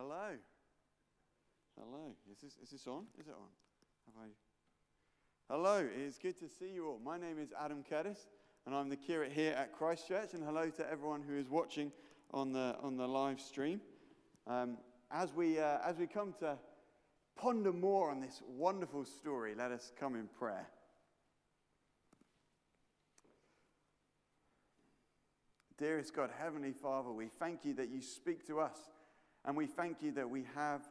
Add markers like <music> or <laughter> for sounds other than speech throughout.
Hello. Hello. Is this, is this on? Is it on? Have I? Hello. It's good to see you all. My name is Adam Curtis, and I'm the curate here at Christchurch. And hello to everyone who is watching on the, on the live stream. Um, as, we, uh, as we come to ponder more on this wonderful story, let us come in prayer. Dearest God, Heavenly Father, we thank you that you speak to us, and we thank you that we have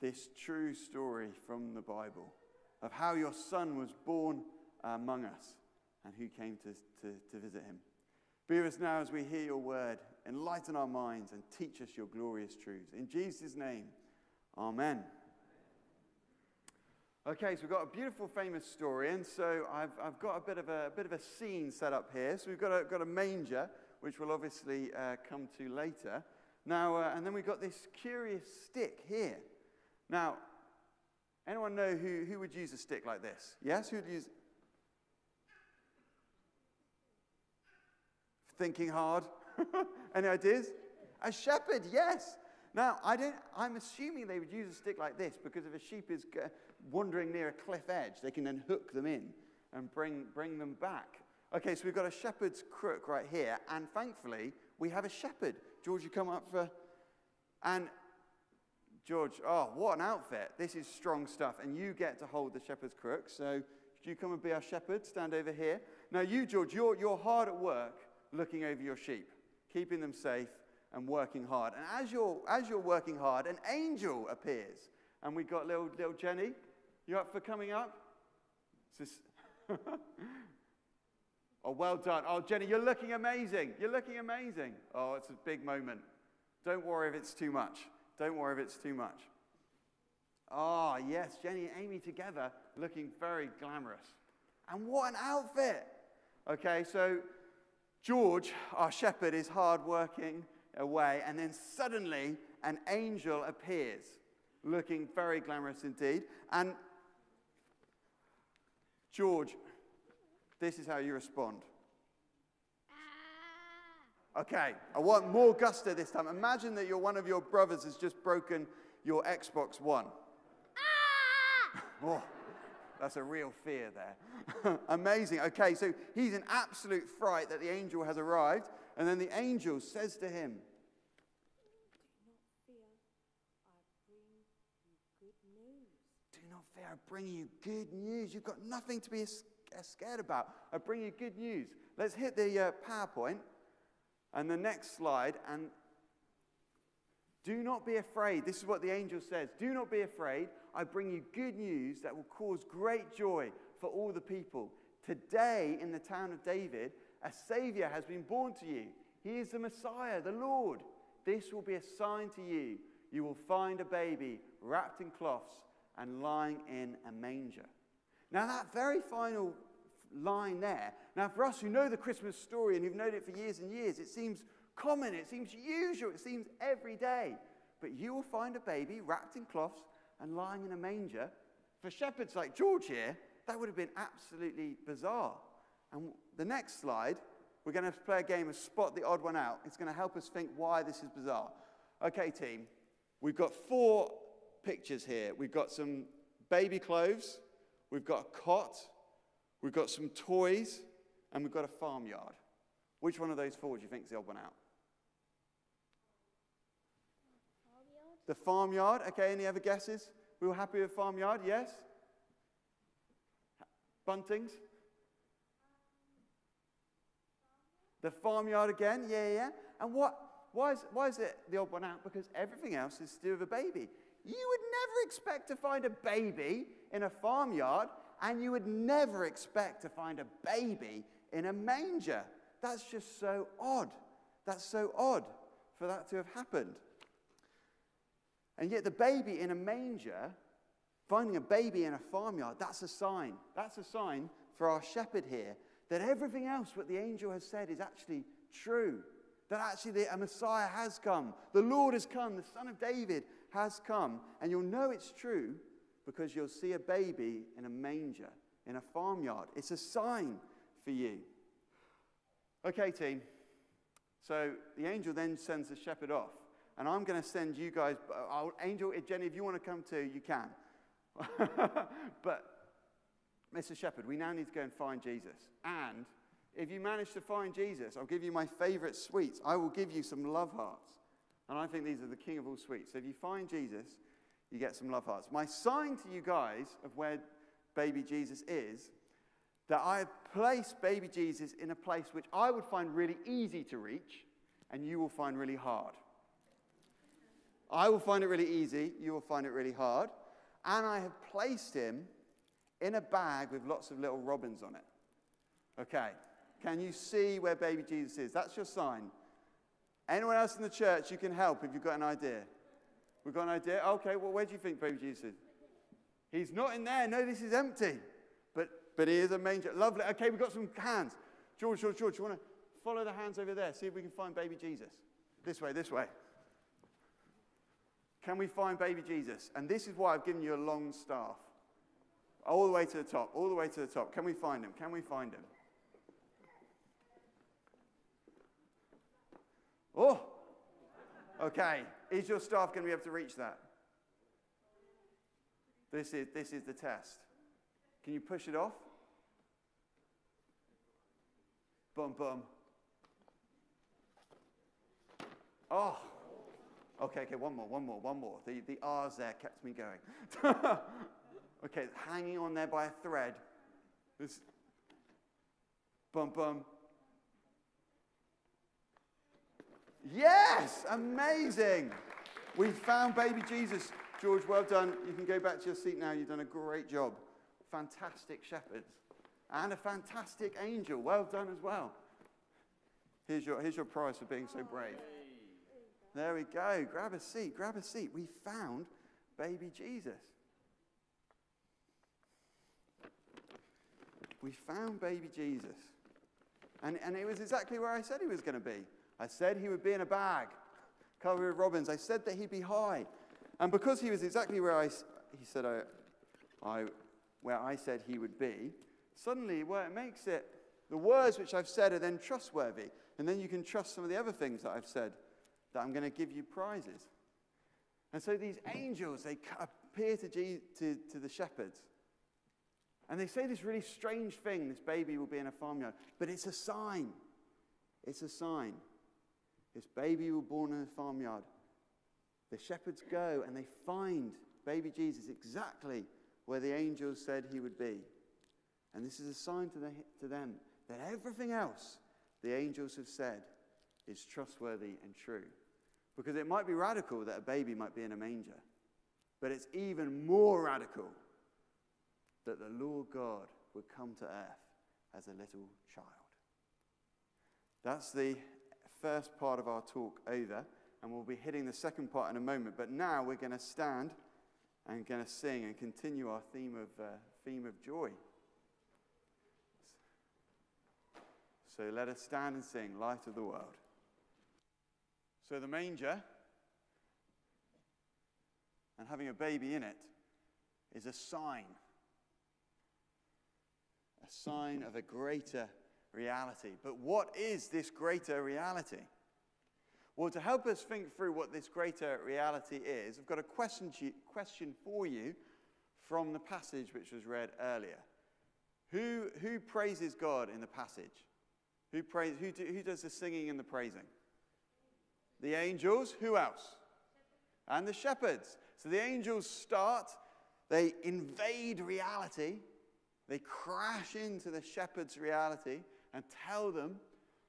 this true story from the Bible of how your Son was born among us and who came to, to, to visit him. Be with us now as we hear your word, enlighten our minds, and teach us your glorious truths. In Jesus' name, amen. Okay, so we've got a beautiful, famous story, and so I've, I've got a bit, of a, a bit of a scene set up here. So we've got a, got a manger, which we'll obviously uh, come to later. Now, uh, and then we've got this curious stick here. Now, anyone know who, who would use a stick like this? Yes? Who would use? Thinking hard. <laughs> Any ideas? A shepherd, yes. Now, I don't, I'm assuming they would use a stick like this because if a sheep is wandering near a cliff edge, they can then hook them in and bring, bring them back. Okay, so we've got a shepherd's crook right here, and thankfully, we have a shepherd. George, you come up for. And George, oh, what an outfit. This is strong stuff. And you get to hold the shepherd's crook. So, you come and be our shepherd? Stand over here. Now, you, George, you're, you're hard at work looking over your sheep, keeping them safe and working hard. And as you're, as you're working hard, an angel appears. And we got little, little Jenny. You up for coming up? <laughs> oh, well done. Oh, Jenny, you're looking amazing. You're looking amazing. Oh, it's a big moment. Don't worry if it's too much. Don't worry if it's too much. Ah, oh, yes, Jenny and Amy together looking very glamorous. And what an outfit! Okay, so George, our shepherd, is hard working away, and then suddenly an angel appears, looking very glamorous indeed. And George, this is how you respond. Ah. Okay, I want more gusto this time. Imagine that you're one of your brothers has just broken your Xbox One. Ah. <laughs> oh, that's a real fear there. <laughs> Amazing. Okay, so he's in absolute fright that the angel has arrived, and then the angel says to him, Do not fear, Good news. Do not fear. I bring you good news. You've got nothing to be scared about. I bring you good news. Let's hit the uh, PowerPoint. And the next slide, and do not be afraid. This is what the angel says. Do not be afraid. I bring you good news that will cause great joy for all the people. Today, in the town of David, a Savior has been born to you. He is the Messiah, the Lord. This will be a sign to you. You will find a baby wrapped in cloths and lying in a manger. Now, that very final line there. Now, for us who know the Christmas story and who've known it for years and years, it seems common, it seems usual, it seems every day. But you will find a baby wrapped in cloths and lying in a manger. For shepherds like George here, that would have been absolutely bizarre. And the next slide, we're going to play a game of spot the odd one out. It's going to help us think why this is bizarre. Okay, team, we've got four pictures here. We've got some baby clothes, we've got a cot, We've got some toys, and we've got a farmyard. Which one of those four do you think is the odd one out? Farmyard. The farmyard. Okay, any other guesses? We were happy with farmyard, yes? Buntings? The farmyard again, yeah, yeah. And what, why, is, why is it the odd one out? Because everything else is to do with a baby. You would never expect to find a baby in a farmyard and you would never expect to find a baby in a manger. That's just so odd. That's so odd for that to have happened. And yet, the baby in a manger, finding a baby in a farmyard, that's a sign. That's a sign for our shepherd here that everything else what the angel has said is actually true. That actually the, a Messiah has come. The Lord has come. The Son of David has come. And you'll know it's true because you'll see a baby in a manger, in a farmyard. It's a sign for you. Okay, team. So the angel then sends the shepherd off. and I'm going to send you guys. Uh, I'll, Angel, Jenny, if you want to come too, you can. <laughs> but, Mr. Shepherd, we now need to go and find Jesus. And if you manage to find Jesus, I'll give you my favorite sweets. I will give you some love hearts. And I think these are the king of all sweets. So if you find Jesus, you get some love hearts. My sign to you guys of where baby Jesus is that I have placed baby Jesus in a place which I would find really easy to reach, and you will find really hard. I will find it really easy, you will find it really hard. And I have placed him in a bag with lots of little robins on it. Okay, can you see where baby Jesus is? That's your sign. Anyone else in the church, you can help if you've got an idea. We've got an idea? Okay, well, where do you think baby Jesus is? He's not in there. No, this is empty. But, but he is a manger. Lovely. Okay, we've got some hands. George, George, George, you want to follow the hands over there? See if we can find baby Jesus. This way, this way. Can we find baby Jesus? And this is why I've given you a long staff. All the way to the top, all the way to the top. Can we find him? Can we find him? Oh, okay. Is your staff going to be able to reach that? This is, this is the test. Can you push it off? Bum, bum. Oh. Okay, okay, one more, one more, one more. The, the R's there kept me going. <laughs> okay, hanging on there by a thread. This. Bum, bum. Yes, amazing. We found baby Jesus. George, well done. You can go back to your seat now. You've done a great job. Fantastic shepherds. And a fantastic angel. Well done as well. Here's your, here's your prize for being so brave. There we go. Grab a seat. Grab a seat. We found baby Jesus. We found baby Jesus. And, and it was exactly where I said he was going to be. I said he would be in a bag covered with robins. I said that he'd be high. And because he was exactly where I, he said I, I, where I said he would be, suddenly well, it makes it, the words which I've said are then trustworthy. And then you can trust some of the other things that I've said that I'm going to give you prizes. And so these angels, they appear to, to, to the shepherds. And they say this really strange thing this baby will be in a farmyard. But it's a sign. It's a sign. This baby was born in a farmyard. The shepherds go and they find baby Jesus exactly where the angels said he would be. And this is a sign to, the, to them that everything else the angels have said is trustworthy and true. Because it might be radical that a baby might be in a manger, but it's even more radical that the Lord God would come to earth as a little child. That's the first part of our talk over, and we'll be hitting the second part in a moment. But now we're going to stand and going to sing and continue our theme of, uh, theme of joy. So let us stand and sing, Light of the World. So the manger and having a baby in it is a sign, a sign of a greater reality. But what is this greater reality? Well, to help us think through what this greater reality is, I've got a question, question for you from the passage which was read earlier. Who, who praises God in the passage? Who, praise, who, do, who does the singing and the praising? The angels, who else? And the shepherds. So the angels start, they invade reality, they crash into the shepherds' reality and tell them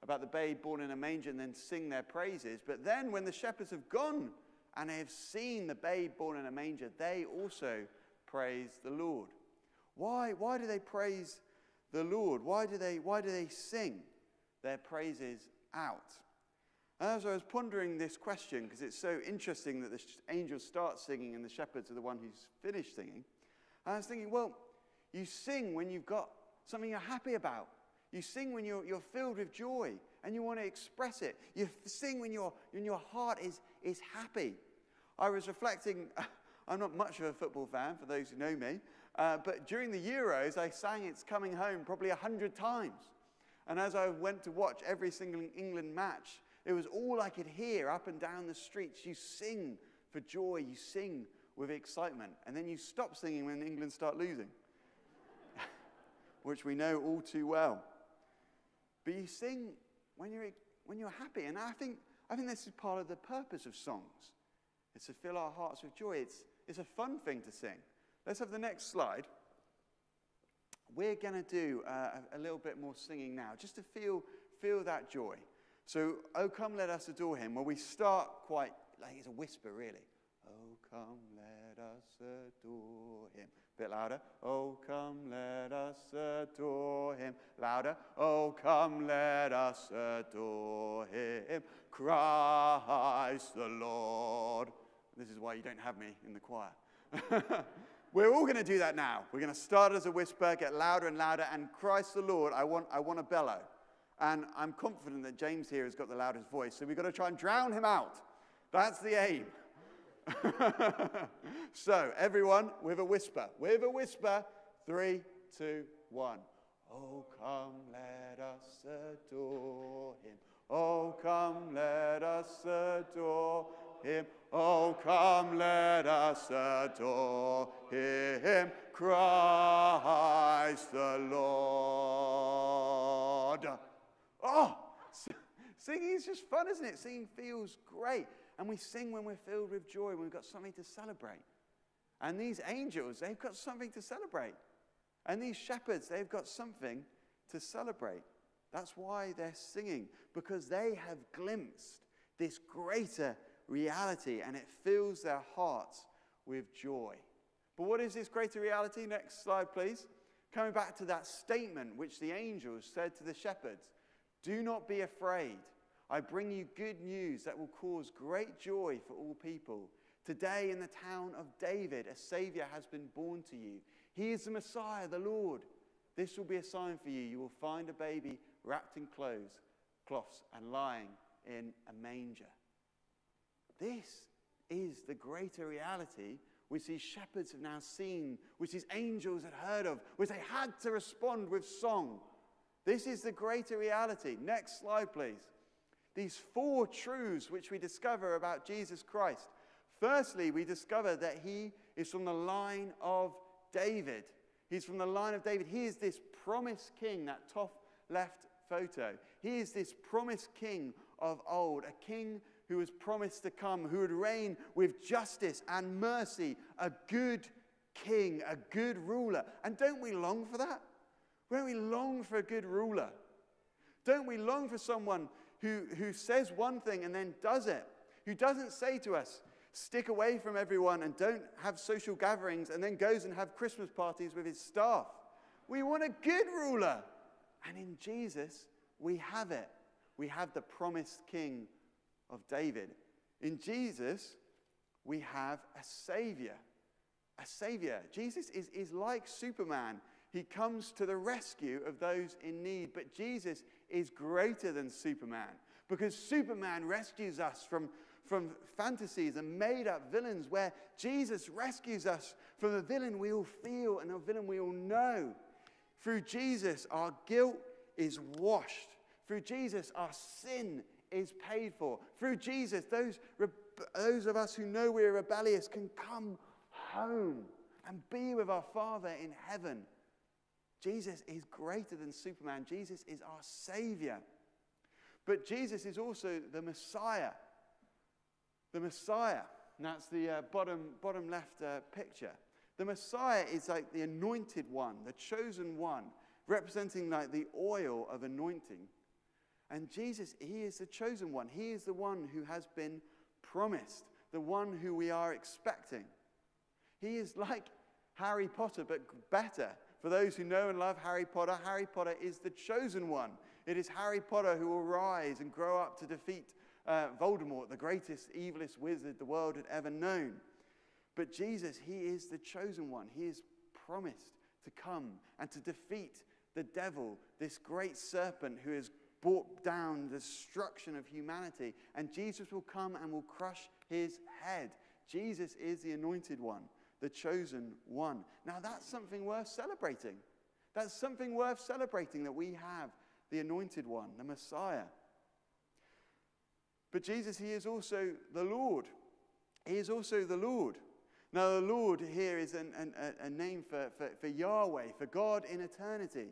about the babe born in a manger and then sing their praises. But then when the shepherds have gone and they have seen the babe born in a manger, they also praise the Lord. Why, why do they praise the Lord? Why do they, why do they sing their praises out? as I was pondering this question, because it's so interesting that the angels start singing and the shepherds are the one who's finished singing, I was thinking, well, you sing when you've got something you're happy about. You sing when you're, you're filled with joy and you want to express it. You sing when, you when your heart is, is happy. I was reflecting, <laughs> I'm not much of a football fan, for those who know me, uh, but during the Euros, I sang It's Coming Home probably a hundred times. And as I went to watch every single England match, It was all I could hear up and down the streets. You sing for joy, you sing with excitement, and then you stop singing when England start losing, <laughs> which we know all too well. But you sing when you're, when you're happy, and I think, I think this is part of the purpose of songs. It's to fill our hearts with joy. It's, it's a fun thing to sing. Let's have the next slide. We're going to do uh, a, a little bit more singing now, just to feel, feel that joy. So, Oh, come, let us adore him. Well, we start quite like it's a whisper, really. Oh, come, let us adore him. A bit louder. Oh, come, let us adore him. Louder. Oh, come, let us adore him. Christ the Lord. This is why you don't have me in the choir. <laughs> We're all going to do that now. We're going to start as a whisper, get louder and louder, and Christ the Lord, I want, I want to bellow. And I'm confident that James here has got the loudest voice, so we've got to try and drown him out. That's the aim. <laughs> so, everyone, with a whisper, with a whisper, three, two, one. Oh, come, let us adore him. Oh, come, let us adore him. Oh, come, let us adore him. Christ the Lord. Oh, <laughs> singing is just fun, isn't it? Singing feels great. And we sing when we're filled with joy, when we've got something to celebrate. And these angels, they've got something to celebrate. And these shepherds, they've got something to celebrate. That's why they're singing, because they have glimpsed this greater reality and it fills their hearts with joy. But what is this greater reality? Next slide, please. Coming back to that statement which the angels said to the shepherds Do not be afraid. I bring you good news that will cause great joy for all people. Today, in the town of David, a Savior has been born to you. He is the Messiah, the Lord. This will be a sign for you. You will find a baby wrapped in clothes, cloths, and lying in a manger. This is the greater reality which these shepherds have now seen, which these angels had heard of, which they had to respond with song. This is the greater reality. Next slide, please. These four truths which we discover about Jesus Christ. Firstly, we discover that he is from the line of David. He's from the line of David. He is this promised king, that top left photo. He is this promised king of old, a king who was promised to come, who would reign with justice and mercy, a good king, a good ruler. And don't we long for that? Don't we long for a good ruler? Don't we long for someone who, who says one thing and then does it? Who doesn't say to us, stick away from everyone and don't have social gatherings and then goes and have Christmas parties with his staff. We want a good ruler. And in Jesus, we have it. We have the promised king of David. In Jesus, we have a Savior. A Savior. Jesus is, is like Superman. He comes to the rescue of those in need. But Jesus is greater than Superman because Superman rescues us from, from fantasies and made up villains, where Jesus rescues us from a villain we all feel and a villain we all know. Through Jesus, our guilt is washed. Through Jesus, our sin is paid for. Through Jesus, those, those of us who know we're rebellious can come home and be with our Father in heaven. Jesus is greater than Superman. Jesus is our Savior. But Jesus is also the Messiah. The Messiah. And that's the uh, bottom, bottom left uh, picture. The Messiah is like the anointed one, the chosen one, representing like the oil of anointing. And Jesus, He is the chosen one. He is the one who has been promised, the one who we are expecting. He is like Harry Potter, but better. For those who know and love Harry Potter, Harry Potter is the chosen one. It is Harry Potter who will rise and grow up to defeat uh, Voldemort, the greatest, evilest wizard the world had ever known. But Jesus, He is the chosen one. He is promised to come and to defeat the devil, this great serpent who has brought down the destruction of humanity. And Jesus will come and will crush his head. Jesus is the anointed one, the chosen one. Now, that's something worth celebrating. That's something worth celebrating that we have the anointed one, the Messiah. But Jesus, He is also the Lord. He is also the Lord. Now, the Lord here is an, an, a name for, for, for Yahweh, for God in eternity.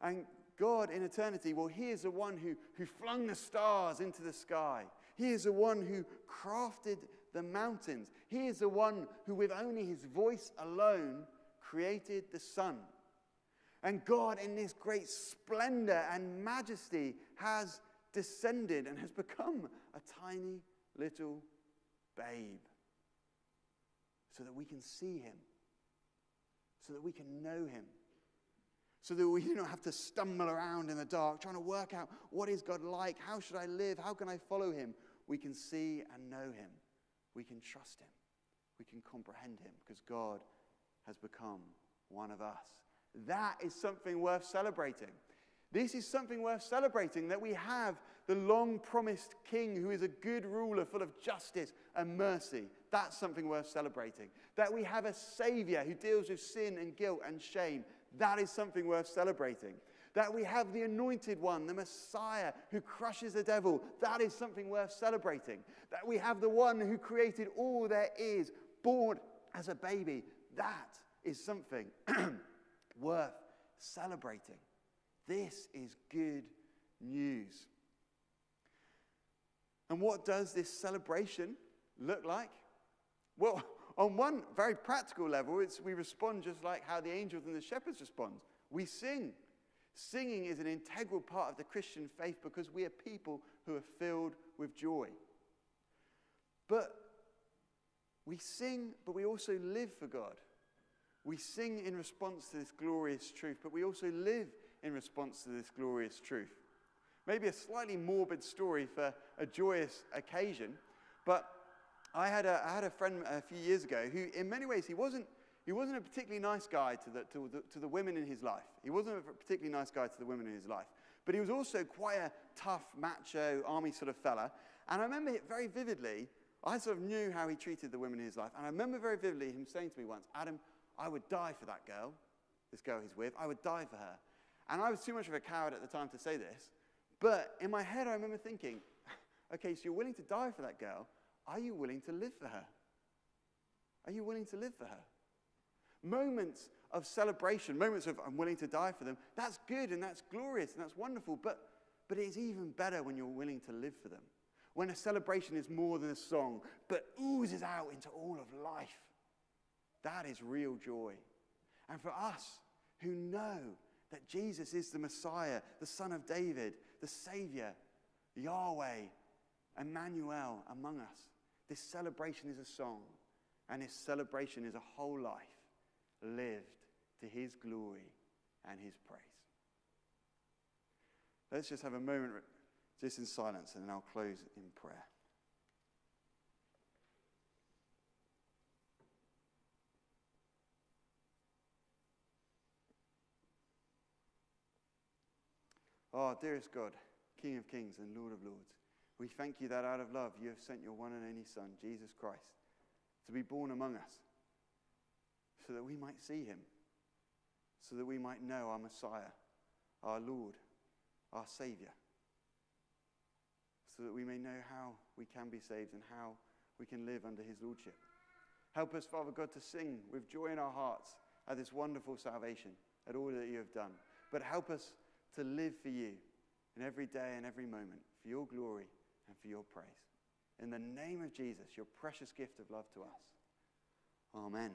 And God in eternity, well, He is the one who, who flung the stars into the sky. He is the one who crafted the mountains. He is the one who, with only His voice alone, created the sun. And God, in this great splendor and majesty, has descended and has become a tiny little babe so that we can see him, so that we can know him, so that we don't have to stumble around in the dark trying to work out what is God like? How should I live? How can I follow him? We can see and know him. We can trust him. We can comprehend him because God has become one of us. That is something worth celebrating. This is something worth celebrating that we have the long promised king who is a good ruler full of justice and mercy. That's something worth celebrating. That we have a savior who deals with sin and guilt and shame. That is something worth celebrating. That we have the anointed one, the Messiah who crushes the devil. That is something worth celebrating. That we have the one who created all there is, born as a baby. That is something <clears throat> worth celebrating. This is good news. And what does this celebration look like? Well, <laughs> on one very practical level, we respond just like how the angels and the shepherds respond. We sing. Singing is an integral part of the Christian faith because we are people who are filled with joy. But we sing, but we also live for God. We sing in response to this glorious truth, but we also live in response to this glorious truth. Maybe a slightly morbid story for a joyous occasion, but I had a, I had a friend a few years ago who, in many ways, he wasn't, he wasn't a particularly nice guy to the, to, the, to the women in his life. He wasn't a particularly nice guy to the women in his life. But he was also quite a tough, macho, army sort of fella. And I remember it very vividly. I sort of knew how he treated the women in his life. And I remember very vividly him saying to me once, Adam, I would die for that girl, this girl he's with. I would die for her. And I was too much of a coward at the time to say this. But in my head, I remember thinking, <laughs> okay, so you're willing to die for that girl. Are you willing to live for her? Are you willing to live for her? Moments of celebration, moments of I'm willing to die for them, that's good and that's glorious and that's wonderful. But, but it's even better when you're willing to live for them. When a celebration is more than a song, but oozes out into all of life. That is real joy. And for us who know that Jesus is the Messiah, the Son of David, the Savior, Yahweh, Emmanuel among us, this celebration is a song, and this celebration is a whole life lived to His glory and His praise. Let's just have a moment just in silence, and then I'll close in prayer. Oh, dearest God, King of kings and Lord of lords, we thank you that out of love you have sent your one and only Son, Jesus Christ, to be born among us so that we might see him, so that we might know our Messiah, our Lord, our Savior, so that we may know how we can be saved and how we can live under his Lordship. Help us, Father God, to sing with joy in our hearts at this wonderful salvation, at all that you have done. But help us to live for you in every day and every moment, for your glory and for your praise. In the name of Jesus, your precious gift of love to us. Amen.